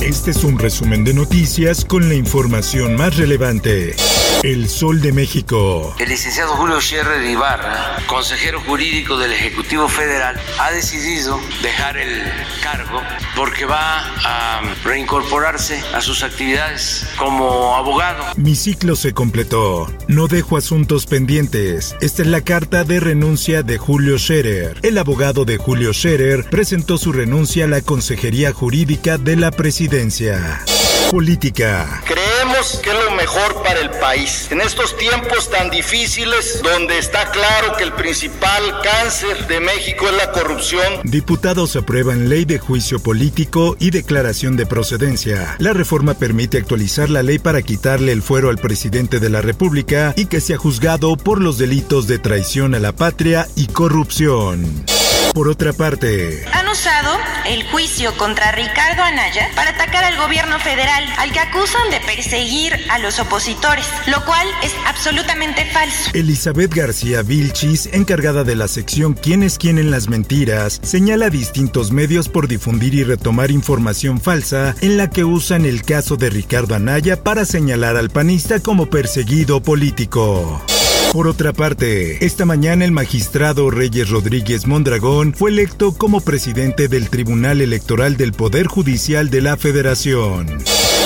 Este es un resumen de noticias con la información más relevante. El Sol de México. El licenciado Julio Scherrer Ibarra, consejero jurídico del Ejecutivo Federal, ha decidido dejar el cargo porque va a reincorporarse a sus actividades como abogado. Mi ciclo se completó. No dejo asuntos pendientes. Esta es la carta de renuncia de Julio Scherer. El abogado de Julio Scherer presentó su renuncia a la Consejería Jurídica de la Presidencia. Política. Creemos que es lo mejor para el país. En estos tiempos tan difíciles, donde está claro que el principal cáncer de México es la corrupción. Diputados aprueban ley de juicio político y declaración de procedencia. La reforma permite actualizar la ley para quitarle el fuero al presidente de la República y que sea juzgado por los delitos de traición a la patria y corrupción. Por otra parte, Han usado el juicio contra Ricardo Anaya para atacar al gobierno federal, al que acusan de perseguir a los opositores, lo cual es absolutamente falso. Elizabeth García Vilchis, encargada de la sección ¿Quién es quién en las mentiras?, señala a distintos medios por difundir y retomar información falsa en la que usan el caso de Ricardo Anaya para señalar al panista como perseguido político. Por otra parte, esta mañana el magistrado Reyes Rodríguez Mondragón fue electo como presidente del Tribunal Electoral del Poder Judicial de la Federación.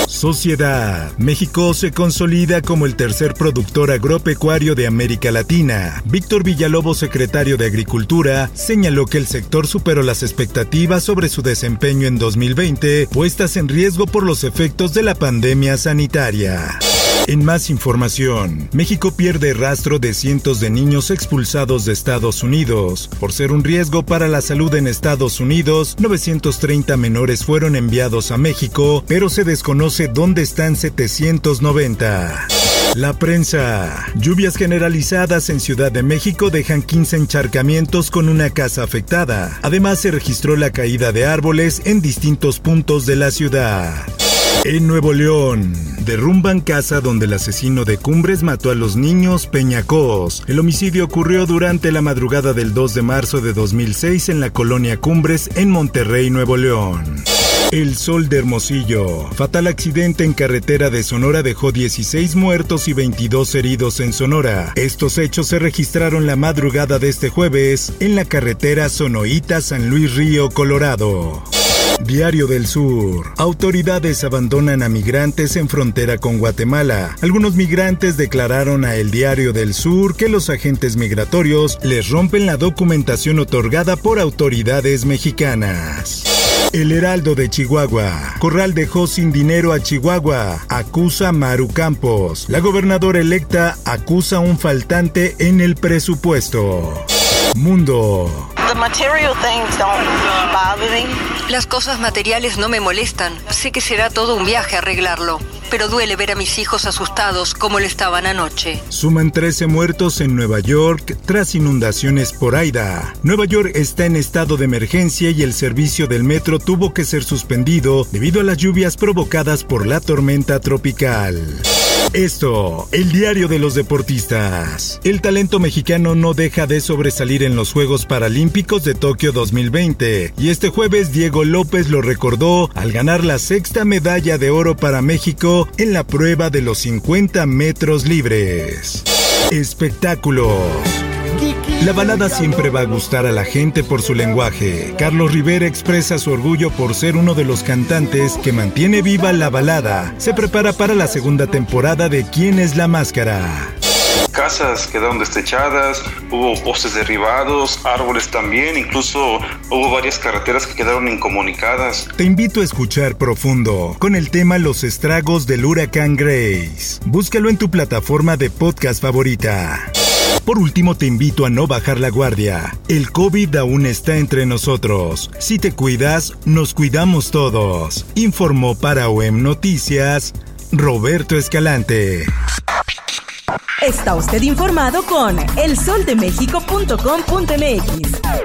Sociedad. México se consolida como el tercer productor agropecuario de América Latina. Víctor Villalobos, secretario de Agricultura, señaló que el sector superó las expectativas sobre su desempeño en 2020, puestas en riesgo por los efectos de la pandemia sanitaria. En más información, México pierde rastro de cientos de niños expulsados de Estados Unidos. Por ser un riesgo para la salud en Estados Unidos, 930 menores fueron enviados a México, pero se desconoce dónde están 790. La prensa. Lluvias generalizadas en Ciudad de México dejan 15 encharcamientos con una casa afectada. Además se registró la caída de árboles en distintos puntos de la ciudad. En Nuevo León, derrumban casa donde el asesino de Cumbres mató a los niños Peñacos. El homicidio ocurrió durante la madrugada del 2 de marzo de 2006 en la colonia Cumbres en Monterrey, Nuevo León. El Sol de Hermosillo. Fatal accidente en carretera de Sonora dejó 16 muertos y 22 heridos en Sonora. Estos hechos se registraron la madrugada de este jueves en la carretera Sonoita San Luis Río, Colorado. Diario del Sur. Autoridades abandonan a migrantes en frontera con Guatemala. Algunos migrantes declararon a El Diario del Sur que los agentes migratorios les rompen la documentación otorgada por autoridades mexicanas. El Heraldo de Chihuahua. Corral dejó sin dinero a Chihuahua. Acusa Maru Campos. La gobernadora electa acusa un faltante en el presupuesto. Mundo. Las cosas materiales no me molestan. Sé que será todo un viaje arreglarlo. Pero duele ver a mis hijos asustados como lo estaban anoche. Suman 13 muertos en Nueva York tras inundaciones por Aida. Nueva York está en estado de emergencia y el servicio del metro tuvo que ser suspendido debido a las lluvias provocadas por la tormenta tropical. Esto, el diario de los deportistas. El talento mexicano no deja de sobresalir en los Juegos Paralímpicos de Tokio 2020 y este jueves Diego López lo recordó al ganar la sexta medalla de oro para México en la prueba de los 50 metros libres. Espectáculos. La balada siempre va a gustar a la gente por su lenguaje. Carlos Rivera expresa su orgullo por ser uno de los cantantes que mantiene viva la balada. Se prepara para la segunda temporada de ¿Quién es la máscara? Casas quedaron destechadas, hubo postes derribados, árboles también, incluso hubo varias carreteras que quedaron incomunicadas. Te invito a escuchar profundo con el tema Los estragos del huracán Grace. Búscalo en tu plataforma de podcast favorita. Por último, te invito a no bajar la guardia. El COVID aún está entre nosotros. Si te cuidas, nos cuidamos todos. Informó para OEM Noticias Roberto Escalante. Está usted informado con elsoldemexico.com.mx.